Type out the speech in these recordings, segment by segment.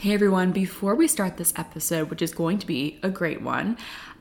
Hey everyone, before we start this episode, which is going to be a great one,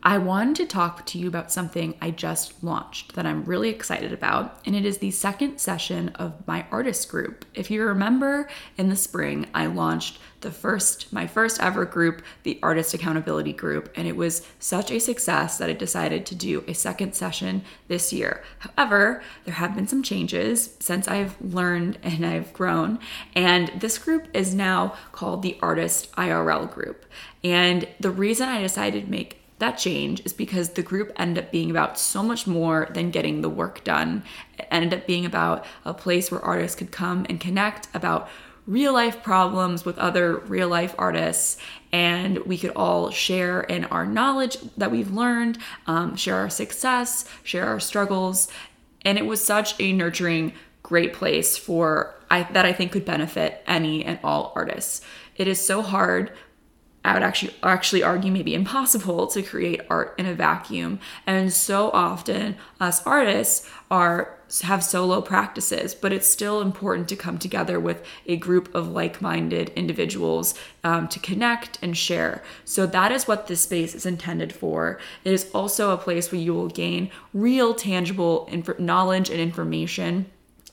I wanted to talk to you about something I just launched that I'm really excited about, and it is the second session of my artist group. If you remember in the spring, I launched the first my first ever group, the Artist Accountability Group, and it was such a success that I decided to do a second session this year. However, there have been some changes since I've learned and I've grown, and this group is now called the Artist IRL group. And the reason I decided to make that change is because the group ended up being about so much more than getting the work done. It ended up being about a place where artists could come and connect about real life problems with other real life artists and we could all share in our knowledge that we've learned um, share our success share our struggles and it was such a nurturing great place for I, that i think could benefit any and all artists it is so hard I would actually actually argue maybe impossible to create art in a vacuum. And so often us artists are have solo practices, but it's still important to come together with a group of like-minded individuals um, to connect and share. So that is what this space is intended for. It is also a place where you will gain real, tangible inf- knowledge and information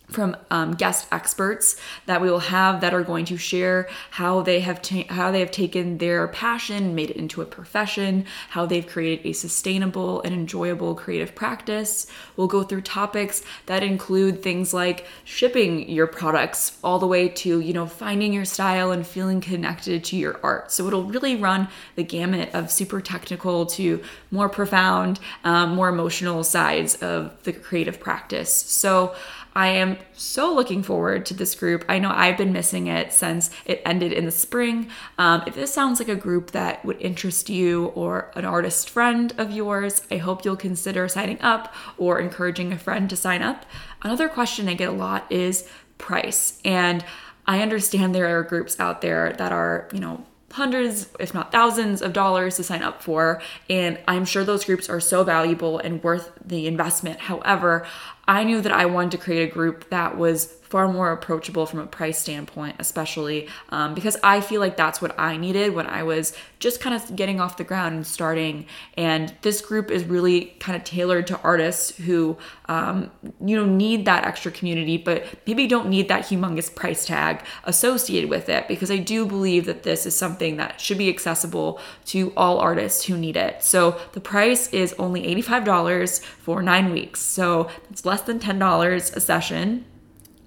from um, guest experts that we will have that are going to share how they have ta- how they have taken their passion made it into a profession how they've created a sustainable and enjoyable creative practice. We'll go through topics that include things like shipping your products all the way to you know finding your style and feeling connected to your art. So it'll really run the gamut of super technical to more profound um, more emotional sides of the creative practice. So I am so looking forward to this group. I know I've been missing it since it ended in the spring. Um, if this sounds like a group that would interest you or an artist friend of yours, I hope you'll consider signing up or encouraging a friend to sign up. Another question I get a lot is price. And I understand there are groups out there that are, you know, hundreds, if not thousands of dollars to sign up for. And I'm sure those groups are so valuable and worth the investment. However, I knew that I wanted to create a group that was far more approachable from a price standpoint, especially um, because I feel like that's what I needed when I was just kind of getting off the ground and starting. And this group is really kind of tailored to artists who, um, you know, need that extra community, but maybe don't need that humongous price tag associated with it. Because I do believe that this is something that should be accessible to all artists who need it. So the price is only $85 for nine weeks. So it's less than $10 a session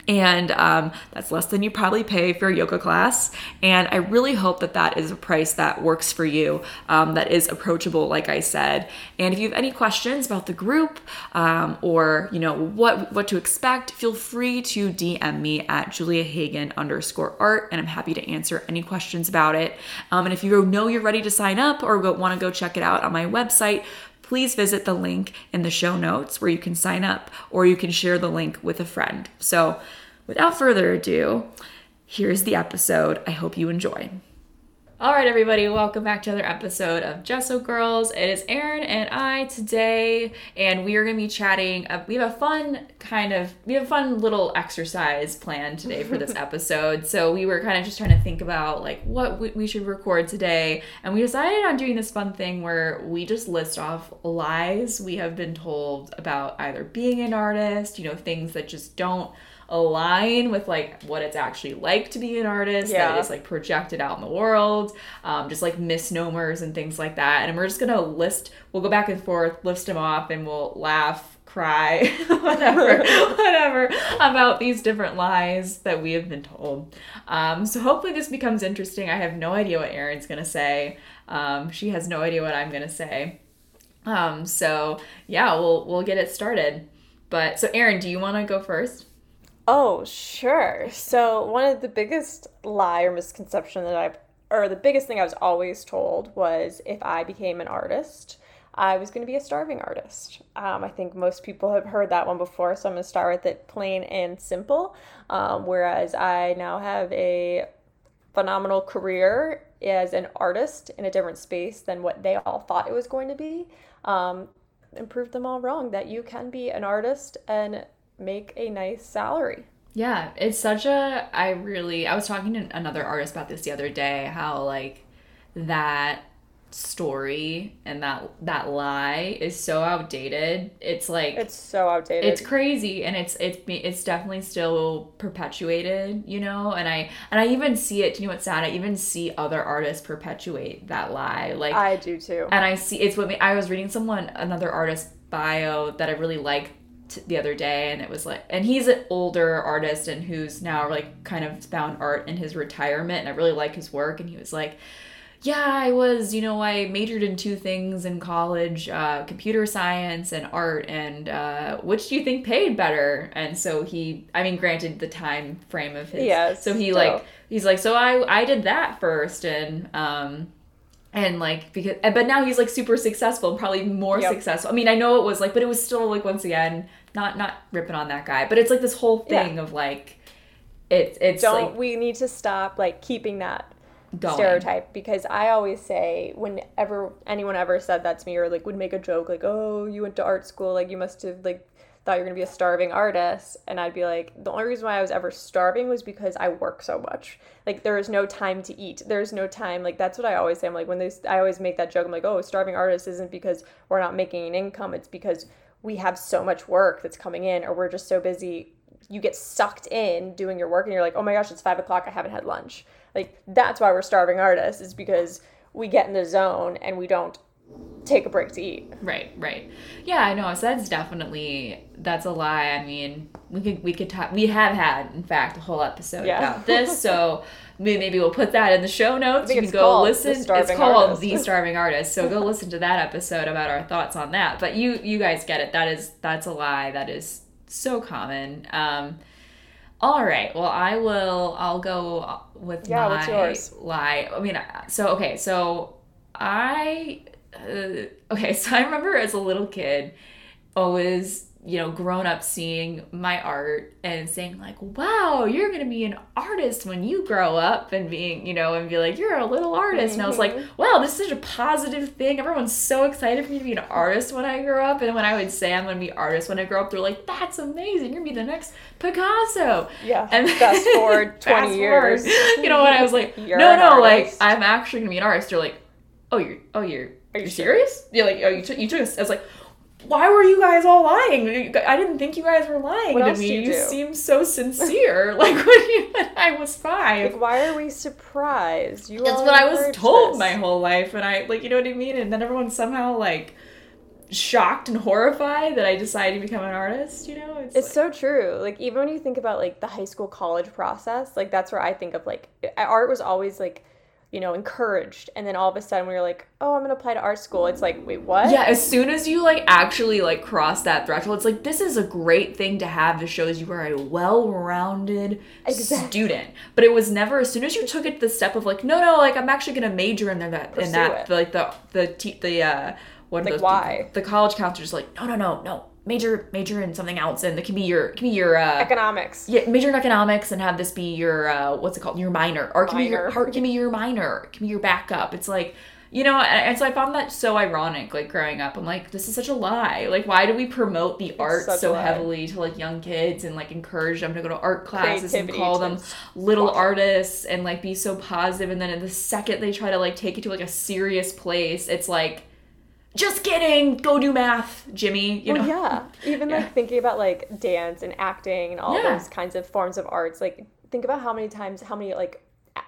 and um, that's less than you probably pay for a yoga class. And I really hope that that is a price that works for you, um, that is approachable, like I said. And if you have any questions about the group um, or you know what what to expect, feel free to DM me at Julia Hagen underscore art, and I'm happy to answer any questions about it. Um, and if you know you're ready to sign up or want to go check it out on my website, please visit the link in the show notes where you can sign up or you can share the link with a friend. So, without further ado, here's the episode. I hope you enjoy. All right, everybody, welcome back to another episode of Gesso Girls. It is Erin and I today, and we are going to be chatting. Uh, we have a fun kind of, we have a fun little exercise planned today for this episode. So we were kind of just trying to think about like what we should record today, and we decided on doing this fun thing where we just list off lies we have been told about either being an artist, you know, things that just don't align with like what it's actually like to be an artist yeah. that is like projected out in the world um, just like misnomers and things like that. And we're just gonna list we'll go back and forth list them off and we'll laugh cry whatever whatever about these different lies that we have been told. Um, so hopefully this becomes interesting. I have no idea what erin's gonna say. Um, she has no idea what i'm gonna say. Um, so yeah we'll we'll get it started. But so erin do you want to go first Oh, sure. So, one of the biggest lie or misconception that I've, or the biggest thing I was always told was if I became an artist, I was going to be a starving artist. Um, I think most people have heard that one before, so I'm going to start with it plain and simple. Um, whereas I now have a phenomenal career as an artist in a different space than what they all thought it was going to be, um, and proved them all wrong that you can be an artist and make a nice salary. Yeah, it's such a. I really. I was talking to another artist about this the other day. How like that story and that that lie is so outdated. It's like It's so outdated. it's crazy and it's it's it's definitely still perpetuated you know and i and i even see it do you know what's sad i even see other artists perpetuate that lie like I do too. and i see it's what me i was reading someone another artist bio that i really liked t- the other day and it was like and he's an older artist and who's now like kind of found art in his retirement and i really like his work and he was like yeah, I was, you know, I majored in two things in college uh, computer science and art. And uh, which do you think paid better? And so he, I mean, granted the time frame of his. Yeah. So he, like, he's like, so I, I did that first. And, um, and like because but now he's like super successful probably more Yep. successful i mean i know it was like but it was still like once again not not ripping on that guy but it's like this whole Yeah. thing of like it's it's Don't like we need to stop like keeping that going. stereotype? Because I always say whenever anyone ever said that to me or like would make a joke like oh you went to art school like you must have like thought you're gonna be a starving artist and I'd be like the only reason why I was ever starving was because I work so much. Like there is no time to eat. There's no time like that's what I always say. I'm like when they I always make that joke. I'm like oh starving artist isn't because we're not making an income. It's because we have so much work that's coming in or we're just so busy you get sucked in doing your work and you're like, oh my gosh, it's five o'clock, I haven't had lunch. Like that's why we're starving artists, is because we get in the zone and we don't take a break to eat. Right, right. Yeah, I know. So that's definitely that's a lie. I mean, we could we could talk. We have had, in fact, a whole episode Yeah. about this. So maybe, maybe we'll put that in the show notes. You can go listen. It's called Artist. the Starving Artist. So go listen to that episode about our thoughts on that. But you you guys get it. That is that's a lie. That is so common. Um, all right. Well, I will. I'll go with Yeah, my lie. I mean, so okay. So I uh, okay. So I remember as a little kid, always you know, grown up seeing my art and saying like, "Wow, you're gonna be an artist when you grow up," and being you know, and be like, "You're a little artist," and I was like, "Wow, this is such a positive thing. Everyone's so excited for me to be an artist when I grow up." And when I would say I'm gonna be an artist when I grow up, they're like, "That's amazing. You're gonna be the next Picasso." Yeah. And fast forward 20 fast years. forward. You know, when I was like, no, no, like. I'm actually gonna be an artist. You're like, oh, you're, oh, you're, Are you serious? Yeah, like, oh, you took, you took. us- I was like, why were you guys all lying? I didn't think you guys were lying What to else me. do you You seem so sincere. like when you, when I was five. Like, why are we surprised? You That's what I was told this. my whole life, and I like, you know what I mean. And then everyone's somehow like shocked and horrified that I decided to become an artist. You know, It's like- so true. Like even when you think about like the high school college process, like that's where I think of like art was always like, you know, encouraged, and then all of a sudden we were like, oh, I'm gonna apply to art school. It's like, wait, what? Yeah, as soon as you like actually like cross that threshold, it's like this is a great thing to have that shows you are a well-rounded Exactly. student. But it was never as soon as you took it the step of like, no, no, like I'm actually gonna major in that in that it. like the the the uh what Like, those why? people- the college counselors like no no no no major major in something else and it can be your it can be your uh Economics. yeah, major in economics and have this be your uh, what's it called? Your minor, or it can be your Minor. or it can be your minor, it can be your backup. It's like you know, and, and so I found that so ironic. Like growing up, I'm like, this is such a lie. Like, why do we promote the art such so heavily to like young kids and like encourage them to go to art classes and call them little artists and like be so positive, and then in the second they try to like take it to like a serious place, it's like. Just kidding. Go do math, Jimmy. You know. Yeah. Even Yeah. like thinking about like dance and acting and all Yeah. those kinds of forms of arts. Like think about how many times, how many like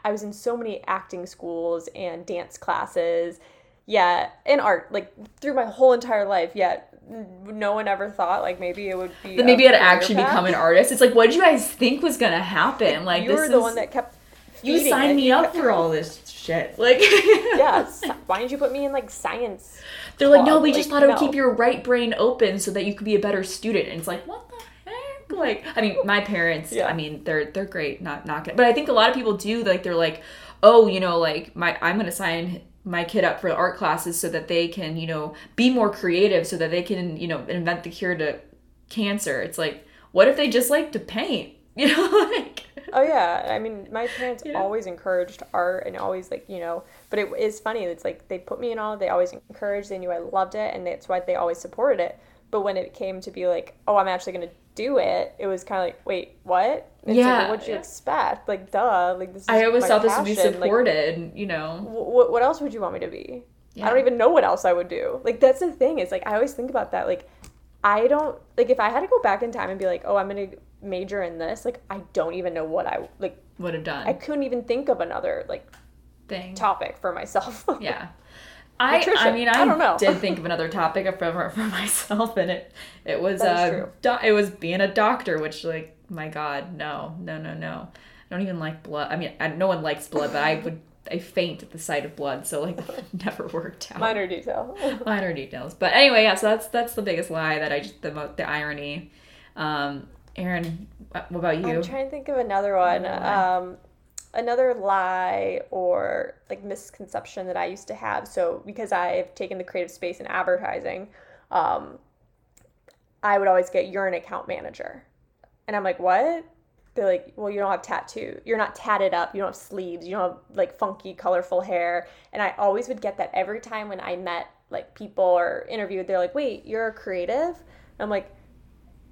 i was in so many acting schools and dance classes. yeah in art, like through my whole entire life, yet no one ever thought like maybe it would be That maybe I'd actually path. become an artist. It's like, what did you guys think was gonna happen? Like, you this were the is- one that kept. you signed it. me up for all this shit. Like, yeah. s- Why didn't you put me in like science? They're like, no, we just Like, thought it would no. keep your right brain open so that you could be a better student. And it's like, what the heck? Like, I mean, my parents, Yeah. I mean, they're they're great, not not gonna, but I think a lot of people do. Like, they're like, oh, you know, like my I'm gonna sign my kid up for art classes so that they can, you know, be more creative, so that they can, you know, invent the cure to cancer. It's like, what if they just like to paint? You know, like. Oh yeah, I mean, my parents Yeah. always encouraged art and always like you know. But it is funny. It's like they put me in all. They always encouraged. They knew I loved it, and that's why they always supported it. But when it came to be like, oh, I'm actually gonna do it, it was kind of like, wait, what? It's Yeah. Like, what'd you expect? Like, duh. Like this. Is I always thought this would be passion. Like, supported, you know. what, what else would you want me to be? Yeah. I don't even know what else I would do. Like that's the thing is like I always think about that. Like I don't like if I had to go back in time and be like, oh, I'm gonna major in this. Like I don't even know what I like. Would have done I couldn't even think of another like thing. topic for myself. Yeah. I, I mean I, I don't know. did think of another topic for, for myself and it it was uh do- it was being a doctor which like my god no no no no I don't even like blood I mean I, no one likes blood but I would I faint at the sight of blood so like never worked out Minor detail. minor details but anyway yeah so that's that's the biggest lie that I just the the irony um Erin what about you I'm trying to think of another one. Another lie. Um, another lie or like misconception that I used to have. So because I've taken the creative space in advertising, um, I would always get you're an account manager, and I'm like, what? They're like, well, you don't have tattoo. You're not tatted up. You don't have sleeves. You don't have like funky, colorful hair. And I always would get that every time when I met like people or interviewed. They're like, wait, you're a creative. And I'm like,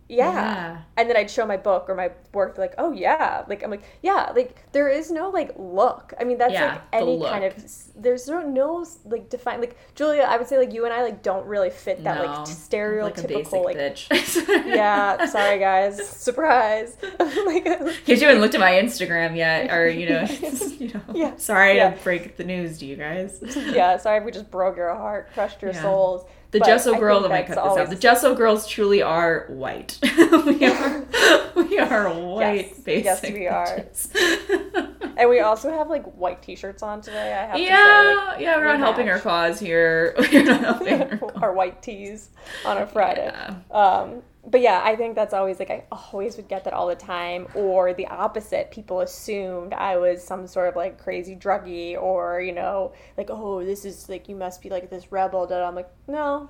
yeah. Yeah. And then I'd show my book or my work, they're like, oh yeah. Like I'm like, yeah, like there is no like look. I mean, that's Yeah, like any kind of there's no no like define like Julia, I would say like you and I like don't really fit that No, like like stereotypical like bitch yeah, sorry guys. Surprise. like Because you haven't looked at my Instagram yet, or you know, you know. Yeah. Sorry Yeah. to break the news to you guys. yeah, sorry if we just broke your heart, crushed your Yeah. souls. The But Gesso girls, I might cut this out. The Gesso girls truly are white. we are, we are white, Yes. Yes, we are. And we also have like white t-shirts on today. I have to say, yeah, like, yeah, we're not helping our cause here. We're not helping our our white tees on a Friday. Yeah. Um, but yeah, I think that's always like I always would get that all the time, or the opposite. People assumed I was some sort of like crazy druggie, or you know, like oh, this is like you must be like this rebel. That I'm like, no,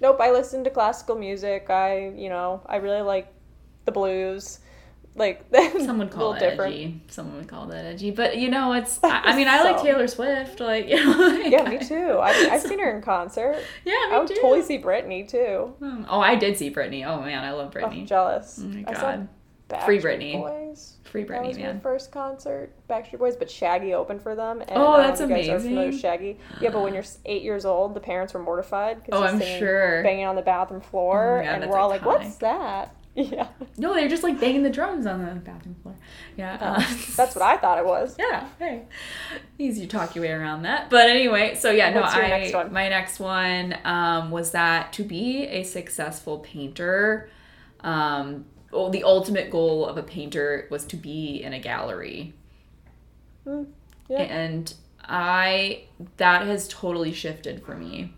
nope. I listen to classical music. I you know I really like the blues. Like someone would a call it edgy. Someone would call that edgy. But you know, it's. I, I mean, I like Taylor Swift. Like, you know, like, Yeah, me too. I, I've seen her in concert. Yeah, me I would too. totally see Britney too. Hmm. Oh, I did see Britney. Oh man, I love Oh, Britney. jealous. Oh my god, Free Britney. Boys. free That Britney, was my man. first concert, Backstreet Boys, but Shaggy opened for them. And, Oh, um, that's you guys are familiar amazing. Shaggy. Yeah, but when you're eight years old, the parents were mortified because Oh, I'm singing, sure. banging on the bathroom floor, Oh my God, and we're all like, "What's that?" Yeah, No, they're just like banging the drums on the bathroom floor. Yeah, Uh, uh, that's what I thought it was. Yeah, hey, easy to talk your way around that. But anyway, so yeah, no, What's your I next one? my next one um, was that to be a successful painter, um, well, the ultimate goal of a painter was to be in a gallery, Hmm, yeah. and I that has totally shifted for me.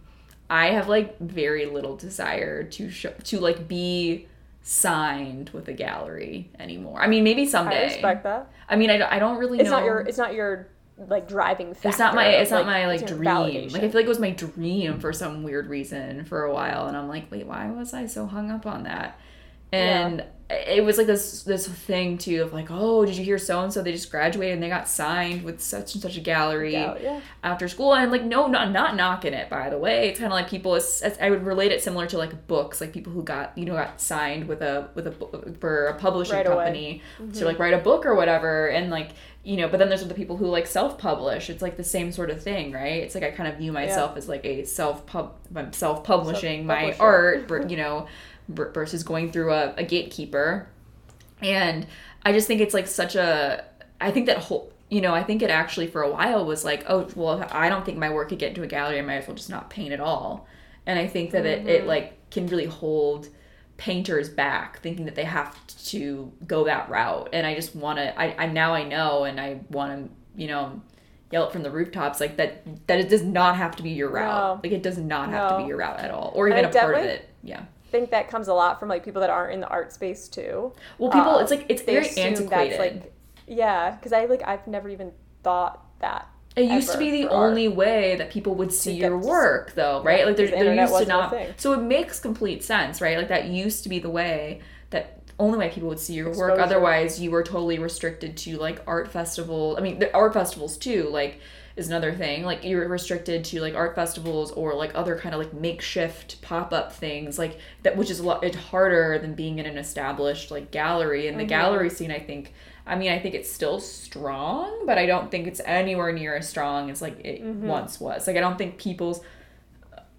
I have like very little desire to show, to like be signed with a gallery anymore. I mean, maybe someday. I respect that. I mean, I, don't- I don't really It's know. not your. It's not your like driving factor. it's not my it's not my like dream. validation. Like I feel like it was my dream for some weird reason for a while, and I'm like, wait, why was I so hung up on that? And it was like this this thing too of like, oh, did you hear so and so? They just graduated and they got signed with such and such a gallery Yeah, yeah. after school. And like, no, not not knocking it. By the way, it's kind of like people. It's, it's- I would relate it similar to like books, like people who got you know got signed with a with a for a publishing Right company to like write a book or whatever, and like you know. But then there's the people who like self publish. It's like the same sort of thing, right? It's like I kind of view myself as like a self pub self publishing my art, you know, versus going through a, a gatekeeper. And I just think it's like such a. I think that whole. You know, I think it actually for a while was like, oh, well, if I don't think my work could get into a gallery. I might as well just not paint at all. And I think that it, it like can really hold painters back, thinking that they have to go that route. And I just want to. I, I now I know, and I want to, you know, yell it from the rooftops like that. That it does not have to be your route. No. Like it does not have to be your route at all, or even a part of it. Yeah. Think that comes a lot from like people that aren't in the art space too. Well, people, Um, it's like it's very antiquated. That's like, yeah, because I like I've never even thought that. It used to be the only way that people would see your to work, though, right? like there, because the there internet used to not. So it makes complete sense, right? Like that used to be the way that only way people would see your work. Otherwise, you were totally restricted to like art festival. I mean, the art festivals too. Like is another thing. Like you're restricted to like art festivals or like other kind of like makeshift pop up things like that, which is a lot it's harder than being in an established like gallery. And the mm-hmm. gallery scene, I think. I mean, I think it's still strong, but I don't think it's anywhere near as strong as like it mm-hmm. once was. Like I don't think people's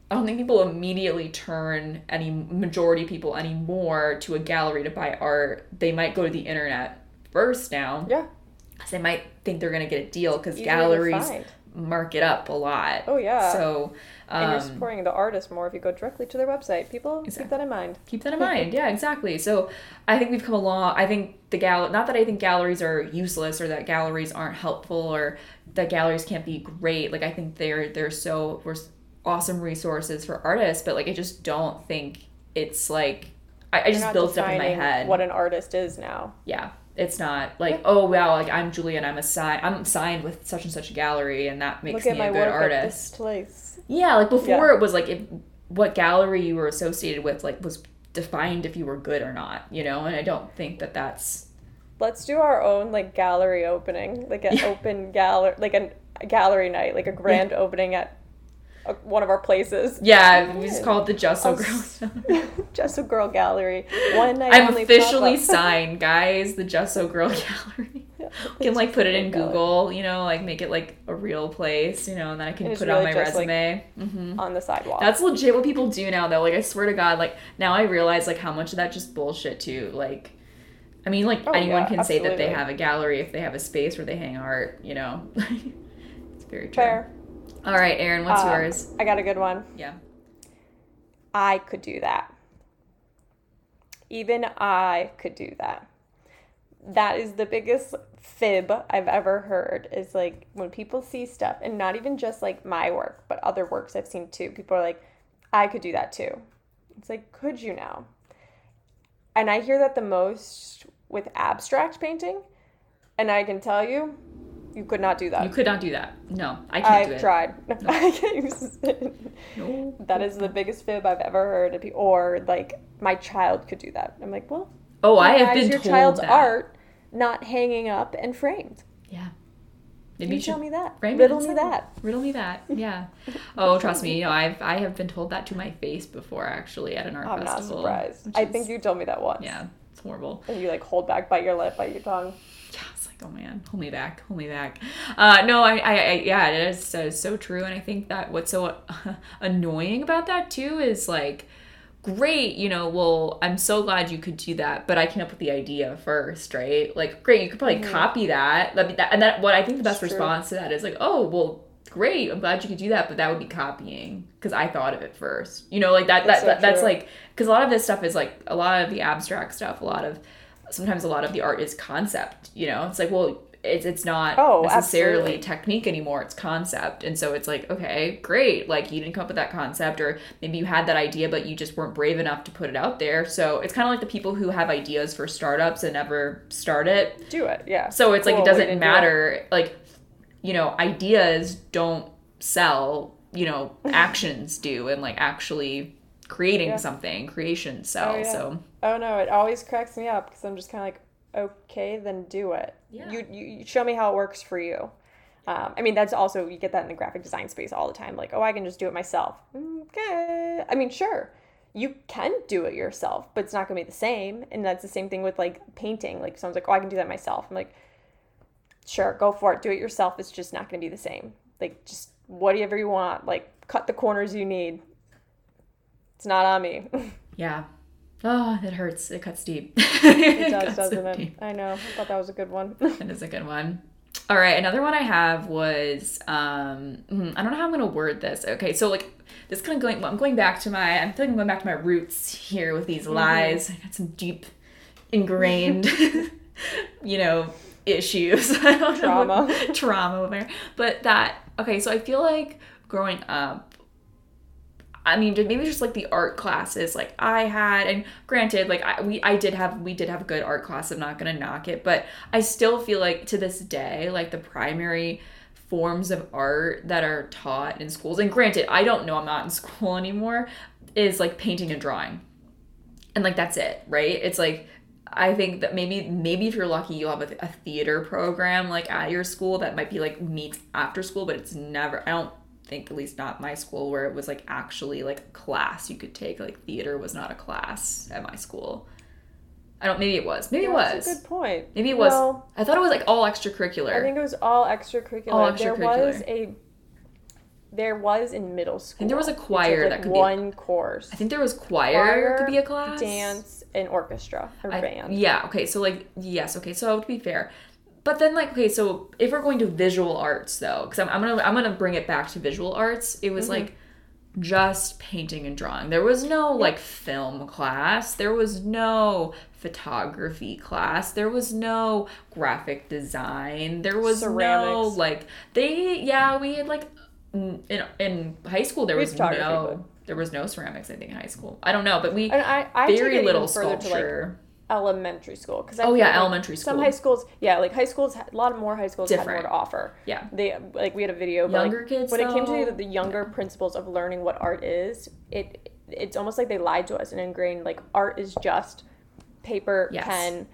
I don't think people immediately turn any majority people anymore to a gallery to buy art. They might go to the internet first now. Yeah. 'Cause They might think they're gonna get a deal because galleries mark it up a lot. Oh, yeah. So And you're um, supporting the artist more if you go directly to their website. People keep that in mind. keep that in mind. Yeah, exactly. So I think we've come along. I think the gal not that I think galleries are useless or that galleries aren't helpful or that galleries can't be great. Like I think they're they're so we're awesome resources for artists, but like I just don't think it's like I, I just built up in my head. what an artist is now. yeah. It's not like, oh wow, like I'm Julia and I'm a sign I'm signed with such and such a gallery and that makes Look me a good at this artist. place. Yeah, like before Yeah. it was like if what gallery you were associated with like was defined if you were good or not, you know? And I don't think that that's Let's do our own like gallery opening, like an Yeah. open gallery, like an, a gallery night, like a grand opening at a, one of our places. yeah, we just called it the Gesso Girl. Just a girl gallery. One night I'm officially signed, guys. The Gesso Girl Gallery. Yeah, can like put it in. Google, you know, like make it like a real place, you know, and then I can put it on my just, like, resume. hmm on the sidewalk. That's legit what people do now, though. Like, I swear to God, like now I realize like how much of that just bullshit too. Like, I mean, like Oh, anyone yeah, can say that they have a gallery if they have a space where they hang art. You know, it's very true. fair. All right, Erin, what's Um, yours? I got a good one. Yeah. I could do that. Even I could do that. That is the biggest fib I've ever heard is like when people see stuff and not even just like my work, but other works I've seen too. People are like, I could do that too. It's like, could you now? And I hear that the most with abstract painting, and I can tell you, you could not do that. You could not do that. No, I can't do I've it. tried. I can't use it. No. That is the biggest fib I've ever heard. of pe- Or like my child could do that. I'm like, well, Oh, I have been your told child's that. art not hanging up and framed? Yeah. Maybe you tell me that. frame Riddle me that. Riddle me that. Yeah. Oh, trust me. You know, I've I have been told that to my face before, actually, at an art I'm not festival. surprised. I is- think you told me that once. Yeah, it's horrible. And you like hold back, bite your lip, bite your tongue. Yeah, like, oh man, hold me back, hold me back. Uh, no, I, I, I yeah, it is so, so true, and I think that what's so annoying about that too is like, great, you know, well, I'm so glad you could do that, but I came up with the idea first, right? Like, great, you could probably copy that. That'd be that, and that what I think the best It's true. response to that is like, oh, well. Great, I'm glad you could do that, but that would be copying because I thought of it first. You know, like that. That's that, so that that's like because a lot of this stuff is like a lot of the abstract stuff. A lot of sometimes a lot of the art is concept. You know, it's like well, it's it's not Oh, necessarily absolutely. technique anymore. It's concept, and so it's like okay, great. Like you didn't come up with that concept, or maybe you had that idea, but you just weren't brave enough to put it out there. So it's kind of like the people who have ideas for startups and never start it. Do it. Yeah. So it's like it doesn't didn't do matter. Like you know, ideas don't sell. You know, actions do, and like actually creating Yeah. something, creation sell. Oh, yeah. So Oh no, it always cracks me up because I'm just kind of like, okay, then do it. Yeah. You, you you show me how it works for you. Um, I mean, that's also you get that in the graphic design space all the time. Like, oh, I can just do it myself. Okay. I mean, sure, you can do it yourself, but it's not gonna be the same. And that's the same thing with like painting. Like, someone's like, oh, I can do that myself. I'm like, sure, go for it. Do it yourself. It's just not gonna be the same. Like, just whatever you want. Like, cut the corners you need. It's not on me. yeah. Oh, it hurts. It cuts deep. It does, doesn't it? I know. I thought that was a good one. That is a good one. All right, another one I have was um mm, I don't know how I'm gonna word this. Okay, so like this kind of going I'm going back to my I'm feeling I'm going back to my roots here with these lies. I got some deep ingrained you know issues. I don't know Trauma. trauma over there. But that okay, so I feel like growing up I mean, maybe just like the art classes like I had, and granted, like I, we, I did have, we did have a good art class. I'm not gonna knock it, but I still feel like to this day, like the primary forms of art that are taught in schools, and granted, I don't know, I'm not in school anymore, is like painting and drawing, and like that's it, right? It's like I think that maybe maybe if you're lucky you'll have a, a theater program like at your school that might be like meets after school, but it's never I don't think at least not my school where it was like actually like a class you could take. Like theater was not a class at my school. I don't maybe it was. Maybe it was. That's a good point. Maybe it was. Well, I thought it was like all extracurricular. I think it was all extracurricular. All There was a there was in middle school. think there was a choir like, that could be- one course. I think there was choir, could be a class. dance, and orchestra or I- band. Yeah, okay. So like yes, okay. So to be fair, but then like okay, so if we're going to visual arts though, cuz I'm, I'm going to I'm to bring it back to visual arts. It Mm-hmm. was like just painting and drawing. There was no like film class. There was no photography class. There was no graphic design. There was no Ceramics. like they yeah, we had like in in high school there was no there was no ceramics I think in high school. I don't know, but we And I, I very little even to like sculpture. Elementary school because Oh, yeah, elementary school Some high schools, yeah, like high schools, a lot of more high schools had more to offer. Yeah. They like we had a video. But Younger like, kids, when it came to the, the younger principles of learning what art is, it it's almost like they lied to us and ingrained like art is just paper, Yes. pen,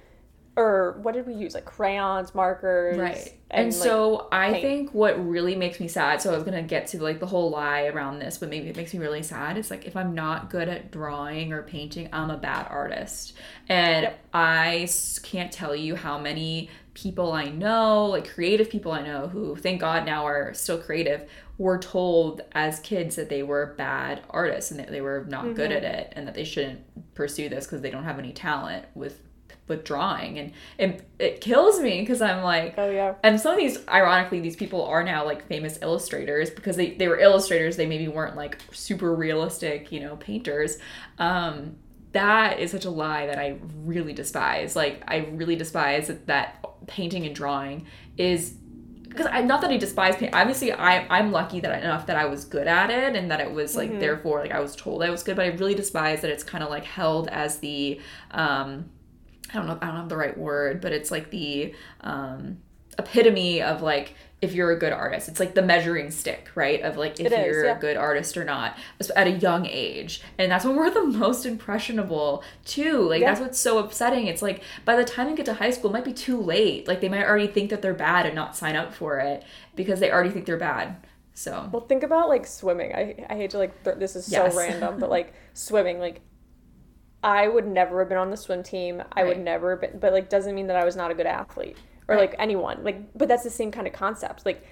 or what did we use like crayons, markers, Right. And, like, so I paint. think what really makes me sad, so I was gonna get to like the whole lie around this, but maybe it makes me really sad it's like if I'm not good at drawing or painting, I'm a bad artist. And Yep. I can't tell you how many people I know, like creative people I know who thank God now are still creative, were told as kids that they were bad artists and that they were not good Mm-hmm. at it and that they shouldn't pursue this because they don't have any talent with with drawing and it, it kills me because i'm like oh yeah, and some of these ironically these people are now like famous illustrators because they, they were illustrators they maybe weren't like super realistic you know painters um that is such a lie that i really despise like i really despise that, that painting and drawing is because I not that I despise paint. Obviously, I I'm lucky that I, enough that I was good at it and that it was like therefore like I was told I was good. But I really despise that it's kind of like held as the um I don't know I don't have the right word, but it's like the um epitome of like if you're a good artist. It's like the measuring stick, right? Of like if is, you're yeah. a good artist or not at a young age. And that's when we're the most impressionable too. Like Yeah. that's what's so upsetting. It's like by the time you get to high school, it might be too late. Like they might already think that they're bad and not sign up for it because they already think they're bad. So Well, think about like swimming. I, I hate to like th- this is so Yes. random, but like swimming, like I would never have been on the swim team. I would never have been, but like doesn't mean that I was not a good athlete or Right. like anyone. Like, but that's the same kind of concept. Like,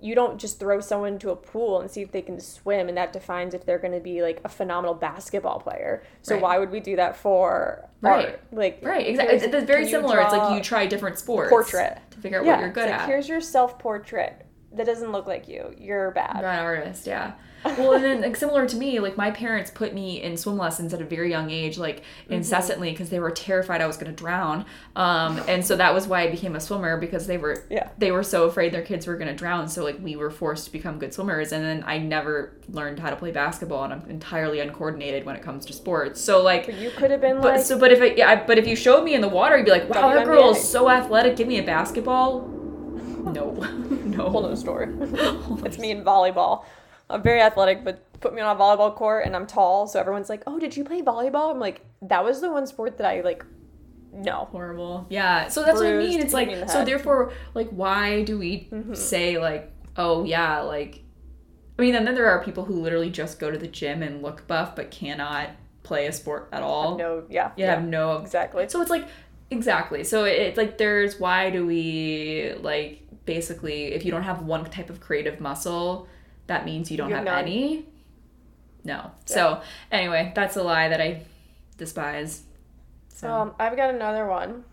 you don't just throw someone into a pool and see if they can swim, and that defines if they're going to be like a phenomenal basketball player. So Right. why would we do that for Right. art? Like, Right, exactly. here's- It's very similar. It's like you try different sports portrait. to figure out yeah, what you're good it's like, at. Here's your self portrait. That doesn't look like you. You're bad. You're an artist, yeah. Well, and then like similar to me, like my parents put me in swim lessons at a very young age, like Mm-hmm. incessantly, because they were terrified I was going to drown. Um, and so that was why I became a swimmer because they were Yeah. they were so afraid their kids were going to drown. So like we were forced to become good swimmers, and then I never learned how to play basketball, and I'm entirely uncoordinated when it comes to sports. So like. But you could have been But like, so, but if it, yeah, but if you showed me in the water, you'd be like, "Wow, that girl is so athletic. Give me a basketball." No, no. whole new story. it's me in volleyball. I'm very athletic, but put me on a volleyball court and I'm tall, so everyone's like, "Oh, did you play volleyball?" I'm like, "That was the one sport that I like." No, horrible. Yeah. So that's what I mean. It's hit me in like so therefore like why do we mm-hmm. say like oh yeah like I mean and then there are people who literally just go to the gym and look buff but cannot play a sport at all. no, yeah, You have no exactly. So it's like exactly. So it's like there's why do we like basically if you don't have one type of creative muscle that means you don't You have none. any. No. So anyway, that's a lie that I despise. So Um, I've got another one,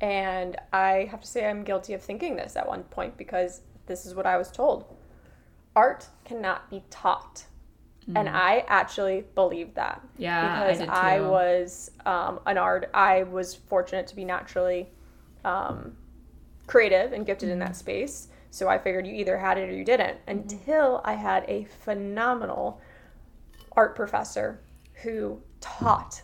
and I have to say I'm guilty of thinking this at one point because this is what I was told. Art cannot be taught. And I actually believe that. Mm. Yeah, I Because did I, was um, an art, I was fortunate to be naturally um, creative and gifted in Mm-hmm. that space. So I figured you either had it or you didn't until I had a phenomenal art professor who taught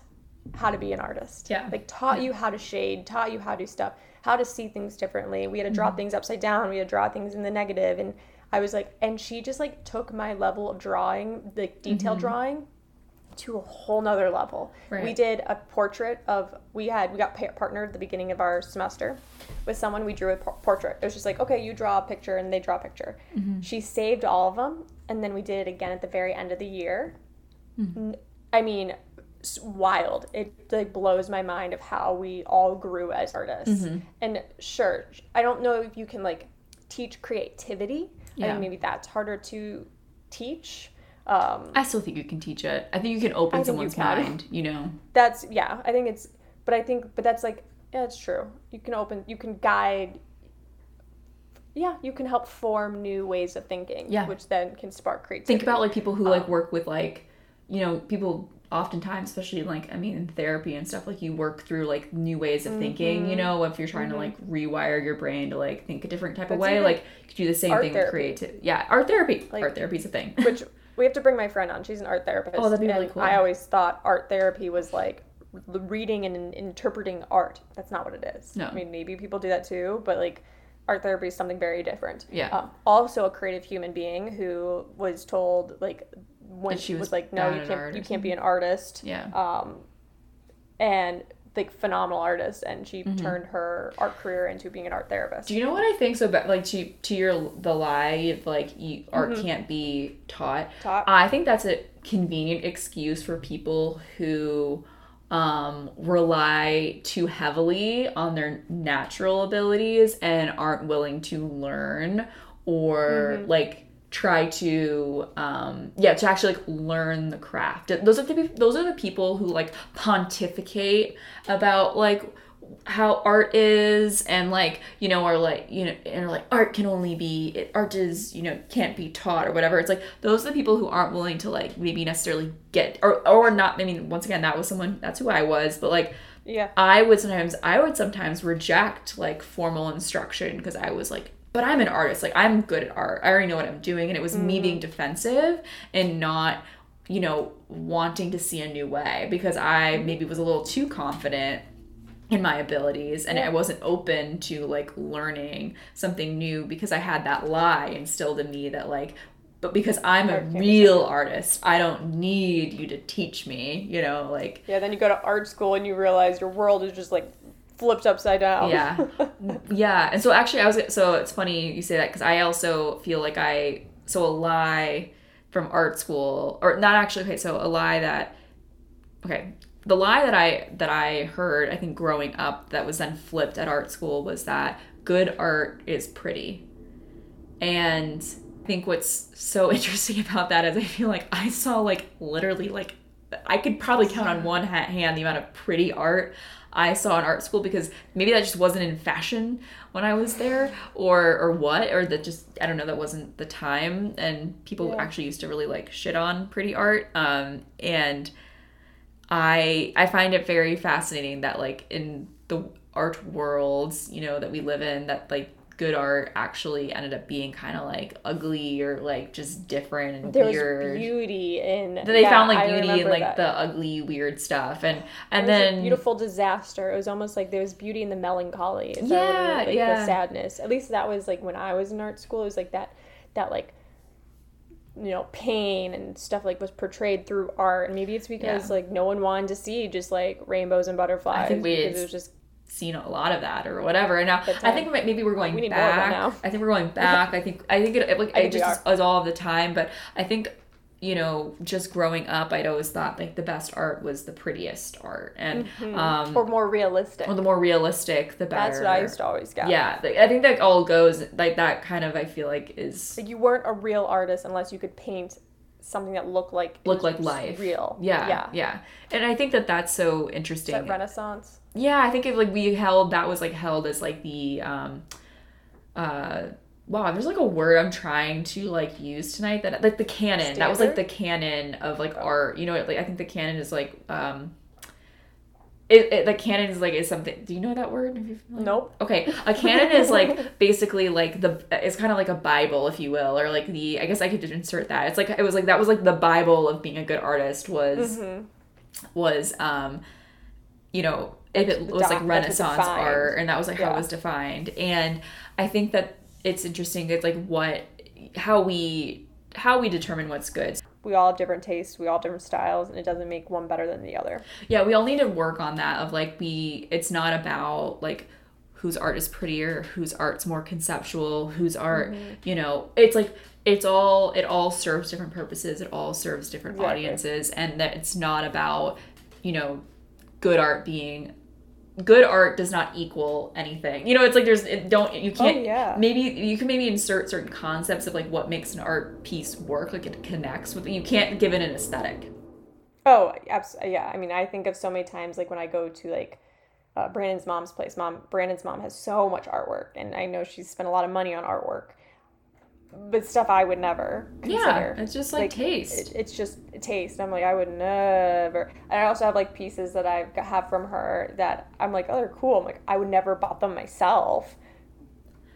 how to be an artist. Yeah. Like taught you how to shade, taught you how to do stuff, how to see things differently. We had to draw Mm-hmm. things upside down, we had to draw things in the negative and I was like and she just like took my level of drawing, like detail Mm-hmm. drawing to a whole nother level. Right. We did a portrait of we had we got pa- partnered at the beginning of our semester with someone. We drew a por- portrait. It was just like okay, you draw a picture and they draw a picture. Mm-hmm. She saved all of them, and then we did it again at the very end of the year. Hmm. I mean, wild. It like blows my mind of how we all grew as artists. Mm-hmm. And sure, I don't know if you can like teach creativity. I Yeah. think maybe that's harder to teach. Um, I still think you can teach it. I think you can open think you someone's can. mind, you know. that's yeah. I think it's, but I think, but that's like yeah, it's true. You can open, you can guide. Yeah, you can help form new ways of thinking, Yeah. which then can spark creativity. Think about like people who Um, like work with like, you know, people oftentimes, especially like I mean in therapy and stuff, like you work through like new ways of thinking, Mm-hmm. you know, if you're trying to like rewire your brain to like think a different type of way, like you could do the same thing with creative. Yeah, art therapy. Like- art therapy's a thing. which we have to bring my friend on. She's an art therapist. Oh, that'd be really cool. I always thought art therapy was like reading and interpreting art. That's not what it is. No. I mean, maybe people do that too, but like art therapy is something very different. Yeah. Um, also, a creative human being who was told like when she she was, was like, no, you can't, you can't be an artist. Yeah. Um, and like phenomenal artist, and she Mm-hmm. turned her art career into being an art therapist. Do you know what I think so bad? Like to to your the lie of like you, art Mm-hmm. can't be taught. Taught. I think that's a convenient excuse for people who um rely too heavily on their natural abilities and aren't willing to learn or Mm-hmm. like try to um yeah to actually like learn the craft those are the those are the people who like pontificate about like how art is and like you know are like you know and are like art can only be it, art is you know can't be taught or whatever it's like those are the people who aren't willing to like maybe necessarily get or or not i mean once again that was someone that's who i was but like yeah. I would sometimes I would sometimes reject like formal instruction because I was like, but I'm an artist. Like I'm good at art. I already know what I'm doing. And it was me mm-hmm. being defensive and not, you know, wanting to see a new way because I maybe was a little too confident in my abilities and I wasn't open to like learning something new because I had that lie instilled in me that like but because I'm a Art can't be real artist, I don't need you to teach me, you know, like Yeah, then you go to art school and you realize your world is just like flipped upside down. Yeah. yeah. And so actually, I was, so it's funny you say that because I also feel like I, so a lie from art school, or not actually, okay, so a lie that, okay, the lie that I, that I heard, I think growing up that was then flipped at art school was that good art is pretty. And I think what's so interesting about that is I feel like I saw like literally like I could probably count on one hand the amount of pretty art I saw in art school because maybe that just wasn't in fashion when I was there or or what or that just I don't know that wasn't the time and people Yeah. actually used to really like shit on pretty art um and I I find it very fascinating that like in the art worlds, you know, that we live in, that like good art actually ended up being kind of like ugly or like just different and There weird. was beauty in. That they yeah, found like beauty in like that. the ugly weird stuff and and It was a then beautiful disaster. It was almost like there was beauty in the melancholy. If I were to, Yeah, like, yeah. The sadness. At least that was like when I was in art school. It was like that, that like, you know, pain and stuff like was portrayed through art. And maybe it's because Yeah. like no one wanted to see just like rainbows and butterflies. we- because it was just seen a lot of that or whatever. And now I think maybe we're going We need more of back. I think we're going back. I think I think it, it like I it just is all of the time. But I think you know, just growing up, I'd always thought like the best art was the prettiest art, and um, or more realistic. or the more realistic, the better. That's what I used to always get. Yeah, like, I think that all goes like that. Kind of, I feel like is Like you weren't a real artist unless you could paint something that looked like it look like life. real. Yeah, yeah. yeah, And I think that that's so interesting. That Renaissance. Yeah, I think if like we held that was like held as like the um uh wow, there's like a word I'm trying to like use tonight that like the canon. That was like the canon of like art. You know, like I think the canon is like um it, it the canon is like is something do you know that word? You- Nope. Okay, a canon is like basically like the it's kind of like a bible, if you will, or like the I guess I could just insert that. It's like it was like that was like the bible of being a good artist was Mm-hmm. was um you know if it was like Renaissance art and that was like how it was defined, and I think that it's interesting. It's like what how we how we determine what's good. We all have different tastes, we all have different styles, and it doesn't make one better than the other. Yeah, we all need to work on that of like we it's not about like whose art is prettier, whose art's more conceptual, whose art, Mm-hmm. you know, it's like it's all it all serves different purposes, it all serves different Exactly. audiences and that it's not about, you know, good art being good art does not equal anything. You know, it's like there's it don't you can't Oh, yeah. maybe you can maybe insert certain concepts of like what makes an art piece work, like it connects with you can't give it an aesthetic. Oh, absolutely. Yeah. I mean, I think of so many times like when I go to like uh, Brandon's mom's place. Mom, Brandon's mom has so much artwork, and I know she's spent a lot of money on artwork, but stuff I would never consider. Yeah, it's just like, taste. It, it's just taste. I'm like, I would never. And I also have like pieces that I have from her that I'm like, oh, they're cool. I'm like, I would never bought them myself.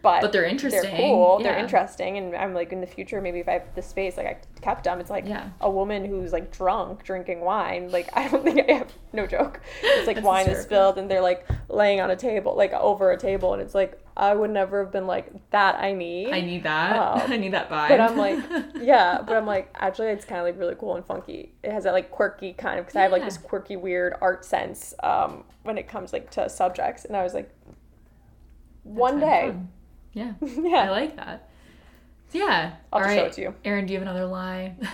But, But they're interesting, They're cool. They're interesting, and I'm like, in the future, maybe if I have the space, like I kept them. It's like Yeah. a woman who's like drunk drinking wine. Like I don't think I have no joke. It's like That's wine is spilled, and they're like laying on a table, like over a table, and it's like I would never have been like that. I need. I need that. Um, I need that vibe. But I'm like, yeah, but I'm like, actually, it's kind of like really cool and funky. It has that like quirky kind of, because I have like this quirky, weird art sense um, when it comes like to subjects. And I was like, one day, fun. Yeah. yeah. I like that. Yeah. I'll All just show it to you. Erin, do you have another lie?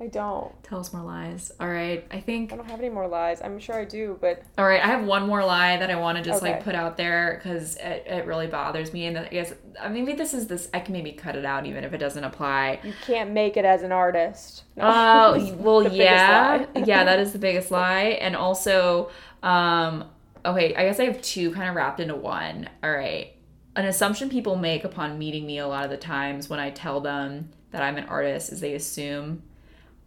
I don't. Tell us more lies. All right. I think I don't have any more lies. I'm sure I do, but All right, I have one more lie that I want to just like put out there because it, it really bothers me, and I guess I mean, maybe this is this. I can maybe cut it out even if it doesn't apply. you can't make it as an artist. No. Oh well, yeah, yeah, that is the biggest lie, and also, um, okay, I guess I have two kind of wrapped into one. All right, an assumption people make upon meeting me a lot of the times when I tell them that I'm an artist is they assume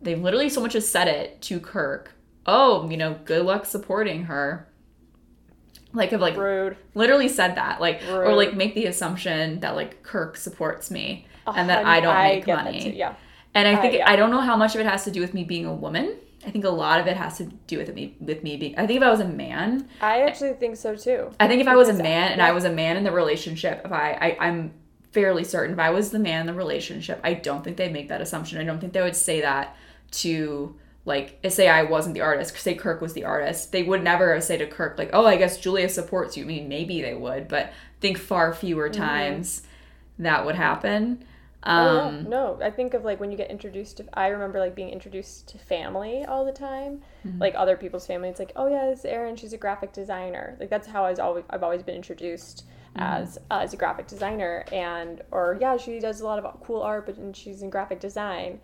they've literally so much as said it to Kirk. Oh, you know, good luck supporting her. Like, I've like Rude. literally said that, like, or like make the assumption that like Kirk supports me and that I don't make that money. Yeah. And I Uh, think yeah. I don't know how much of it has to do with me being a woman. I think a lot of it has to do with me with me being. I think if I was a man, I actually think so too. I think if I was a man and yeah. I was a man in the relationship, if I, I I'm fairly certain if I was the man in the relationship, I don't think they'd make that assumption. I don't think they would say that to like say I wasn't the artist, say Kirk was the artist. They would never say to Kirk like, "Oh, I guess Julia supports you." I mean, maybe they would, but I think far fewer Mm-hmm. times that would happen. Oh. Um, no, I think of like when you get introduced to. I remember like being introduced to family all the time, Mm-hmm. like other people's family. It's like, oh yeah, this is Erin. She's a graphic designer. Like that's how I was always. I've always been introduced Mm-hmm. as uh, as a graphic designer, and or yeah, she does a lot of cool art, but and she's in graphic design,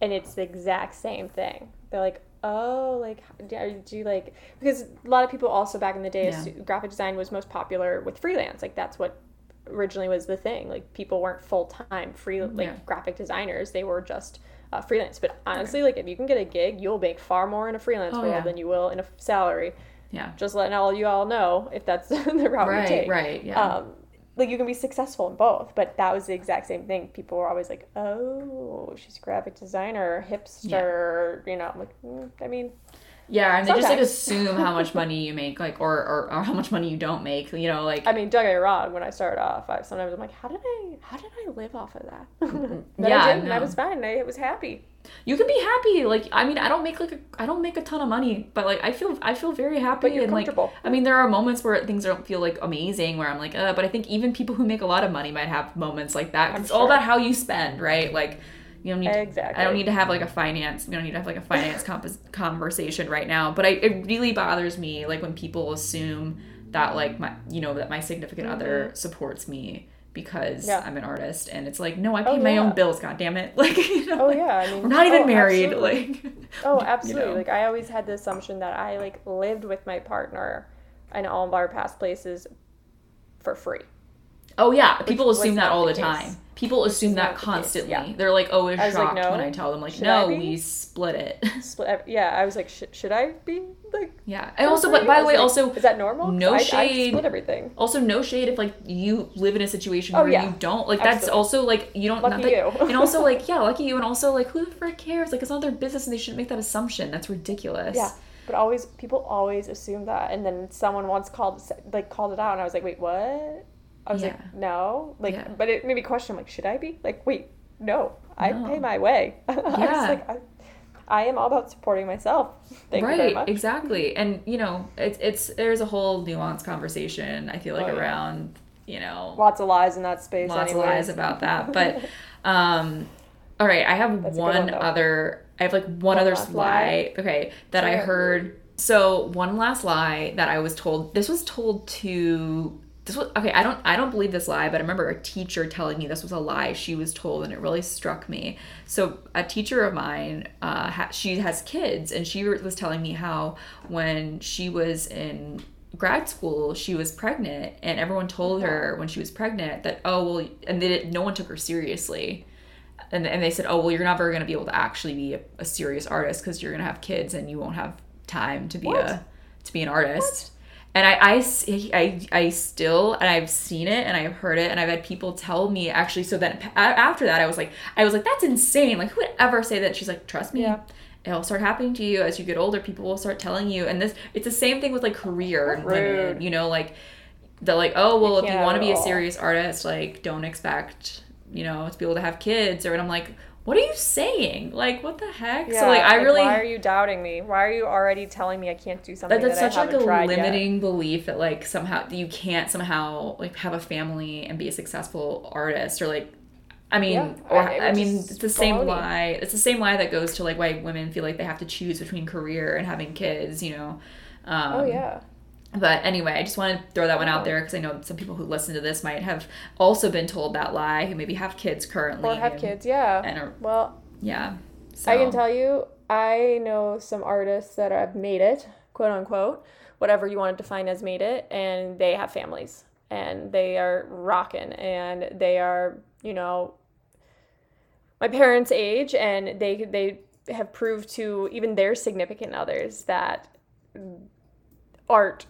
and it's the exact same thing. They're like. Oh, like do you- do you like because a lot of people also back in the day, Yeah. graphic design was most popular with freelance. Like that's what originally was the thing. Like people weren't full time free like Yeah. graphic designers; they were just uh, freelance. But honestly, like if you can get a gig, you'll make far more in a freelance Oh, world yeah. than you will in a salary. yeah. Just letting all you all know if that's the route you Right, take. right, yeah. Um, like you can be successful in both, but that was the exact same thing. People were always like, "Oh, she's a graphic designer, hipster," you know. I'm like, mm, I mean, Yeah, and they just like assume how much money you make, like, or, or, or how much money you don't make. You know, like, I mean, don't get me wrong. When I started off, I sometimes I'm like, "How did I? How did I live off of that?" but. Yeah, I did, and I was fine. I was happy. you can be happy. Like, I mean, I don't make like a, I don't make a ton of money, but like, I feel, I feel very happy. And like. I mean, there are moments where things don't feel like amazing, where I'm like, uh, but I think even people who make a lot of money might have moments like that. It's all about how you spend, right? Like, you don't need. Exactly. I don't need to have like a finance. We don't need to have like a finance compos- conversation right now. But I, it really bothers me, like when people assume that like my, you know, that my significant other supports me because Mm-hmm. Yeah. I'm an artist, and it's like, no, I pay Oh, my yeah. own bills. God damn it! Like, you know, Oh like, yeah, I mean, we're not even oh, married. absolutely. Like, Oh, you absolutely. know. Like I always had the assumption that I like lived with my partner in all of our past places for free. Oh yeah, people was assume that all the, the time. People assume that the constantly. yeah. They're like oh, always I was like, shocked no, when I tell them like, should no, we split it. Split. Yeah, I was like, should I be like? yeah, and also, but by the way, like, also is that normal? no I, I shade. split everything. Also, no shade if like you live in a situation Oh, where yeah. you don't like. That's Absolutely. also like you don't. Lucky not that- you. and also like yeah, lucky you. And also like who the frick cares? Like it's not their business, and they shouldn't make that assumption. That's ridiculous. Yeah, but always people always assume that, and then someone once called like called it out, and I was like, wait, what? I was Yeah. like, no, like, Yeah. but it made me question, like, should I be? Like, wait, no, I No. pay my way. I was Yeah. like, I, I am all about supporting myself. Thank right, you very much. exactly. And you know, it's it's there's a whole nuanced conversation. I feel like Oh, yeah. around you know Lots of lies in that space. lots anyways. of lies about that. But um, all right, I have That's one one, other. I have like one, One other last lie. Okay, that I heard. So one last lie that I was told. This was told to. This was okay. I don't. I don't believe this lie, but I remember a teacher telling me this was a lie she was told, and it really struck me. So a teacher of mine, uh, ha- she has kids, and she was telling me how when she was in grad school she was pregnant and everyone told her when she was pregnant that oh well and they didn't, no one took her seriously and, and they said oh well you're never going to be able to actually be a, a serious artist because you're going to have kids and you won't have time to be What? a to be an artist and I, I, I, I still and i've seen it and i've heard it and i've had people tell me actually so then after that i was like i was like that's insane. Like who would ever say that? She's like trust me. Yeah. it'll start happening to you. As you get older people will start telling you. And this it's the same thing with like career and women you know like they're like oh well if you want to be a serious artist like don't expect you know to be able to have kids or and i'm like what are you saying like what the heck so like i really Why are you doubting me? Why are you already telling me I can't do something that, that's that such like a tried yet? limiting belief that like somehow you can't somehow like have a family and be a successful artist or like I mean, Yeah, or I- I mean, it's the same lie. It's the same lie that goes to like why women feel like they have to choose between career and having kids. You know. Um, Oh yeah. But anyway, I just want to throw that one out there because I know some people who listen to this might have also been told that lie, who maybe have kids currently Or have kids, yeah. and are, well, yeah. So, I can tell you, I know some artists that have made it, quote unquote, whatever you want to define as made it, and they have families and they are rocking and they are, you know, my parents' age and they they have proved to even their significant others that art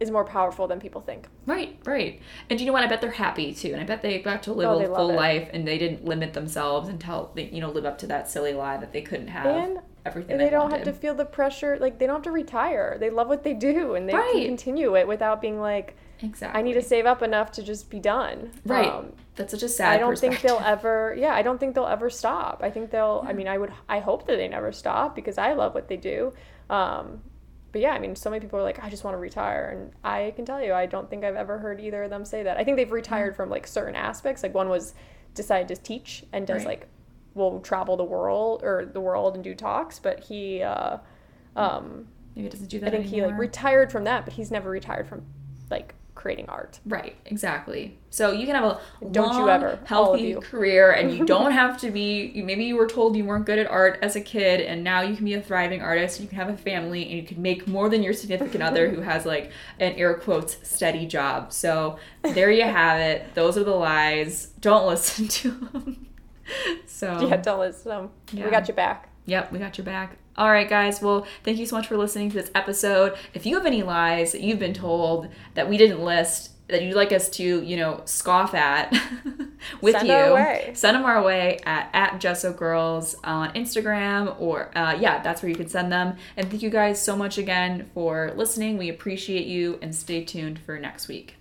is more powerful than people think. Right, right. And you know what? I bet they're happy too, and I bet they got to live Oh, a full life, and they didn't limit themselves until they, you know, live up to that silly lie that they couldn't have And everything And they, they don't wanted. have to feel the pressure, like they don't have to retire. They love what they do and they Right. can continue it without being like, exactly. I need to save up enough to just be done. Right. Um, That's such a sad. I don't think they'll ever. Yeah, I don't think they'll ever stop. I think they'll. I mean, I would. I hope that they never stop because I love what they do. Um, but yeah, I mean, so many people are like, I just want to retire, and I can tell you, I don't think I've ever heard either of them say that. I think they've retired from like certain aspects. Like one was decided to teach and does Right. like will travel the world or the world and do talks, but he. Uh, um, Maybe doesn't do that. I think he like retired from that, but he's never retired from like creating art. Right, exactly. So you can have a Don't you ever, healthy you. career, and you don't have to be. Maybe you were told you weren't good at art as a kid, and now you can be a thriving artist. You can have a family, and you can make more than your significant other who has like an air quotes steady job. So there you have it. Those are the lies. Don't listen to them. So Yeah, don't listen to them. Yeah. We got your back. Yep, we got your back. All right, guys. Well, thank you so much for listening to this episode. If you have any lies that you've been told that we didn't list, that you'd like us to, you know, scoff at with Send you, our way. send them our way at, at Gesso Girls on Instagram or, uh, yeah, that's where you can send them. And thank you guys so much again for listening. We appreciate you and stay tuned for next week.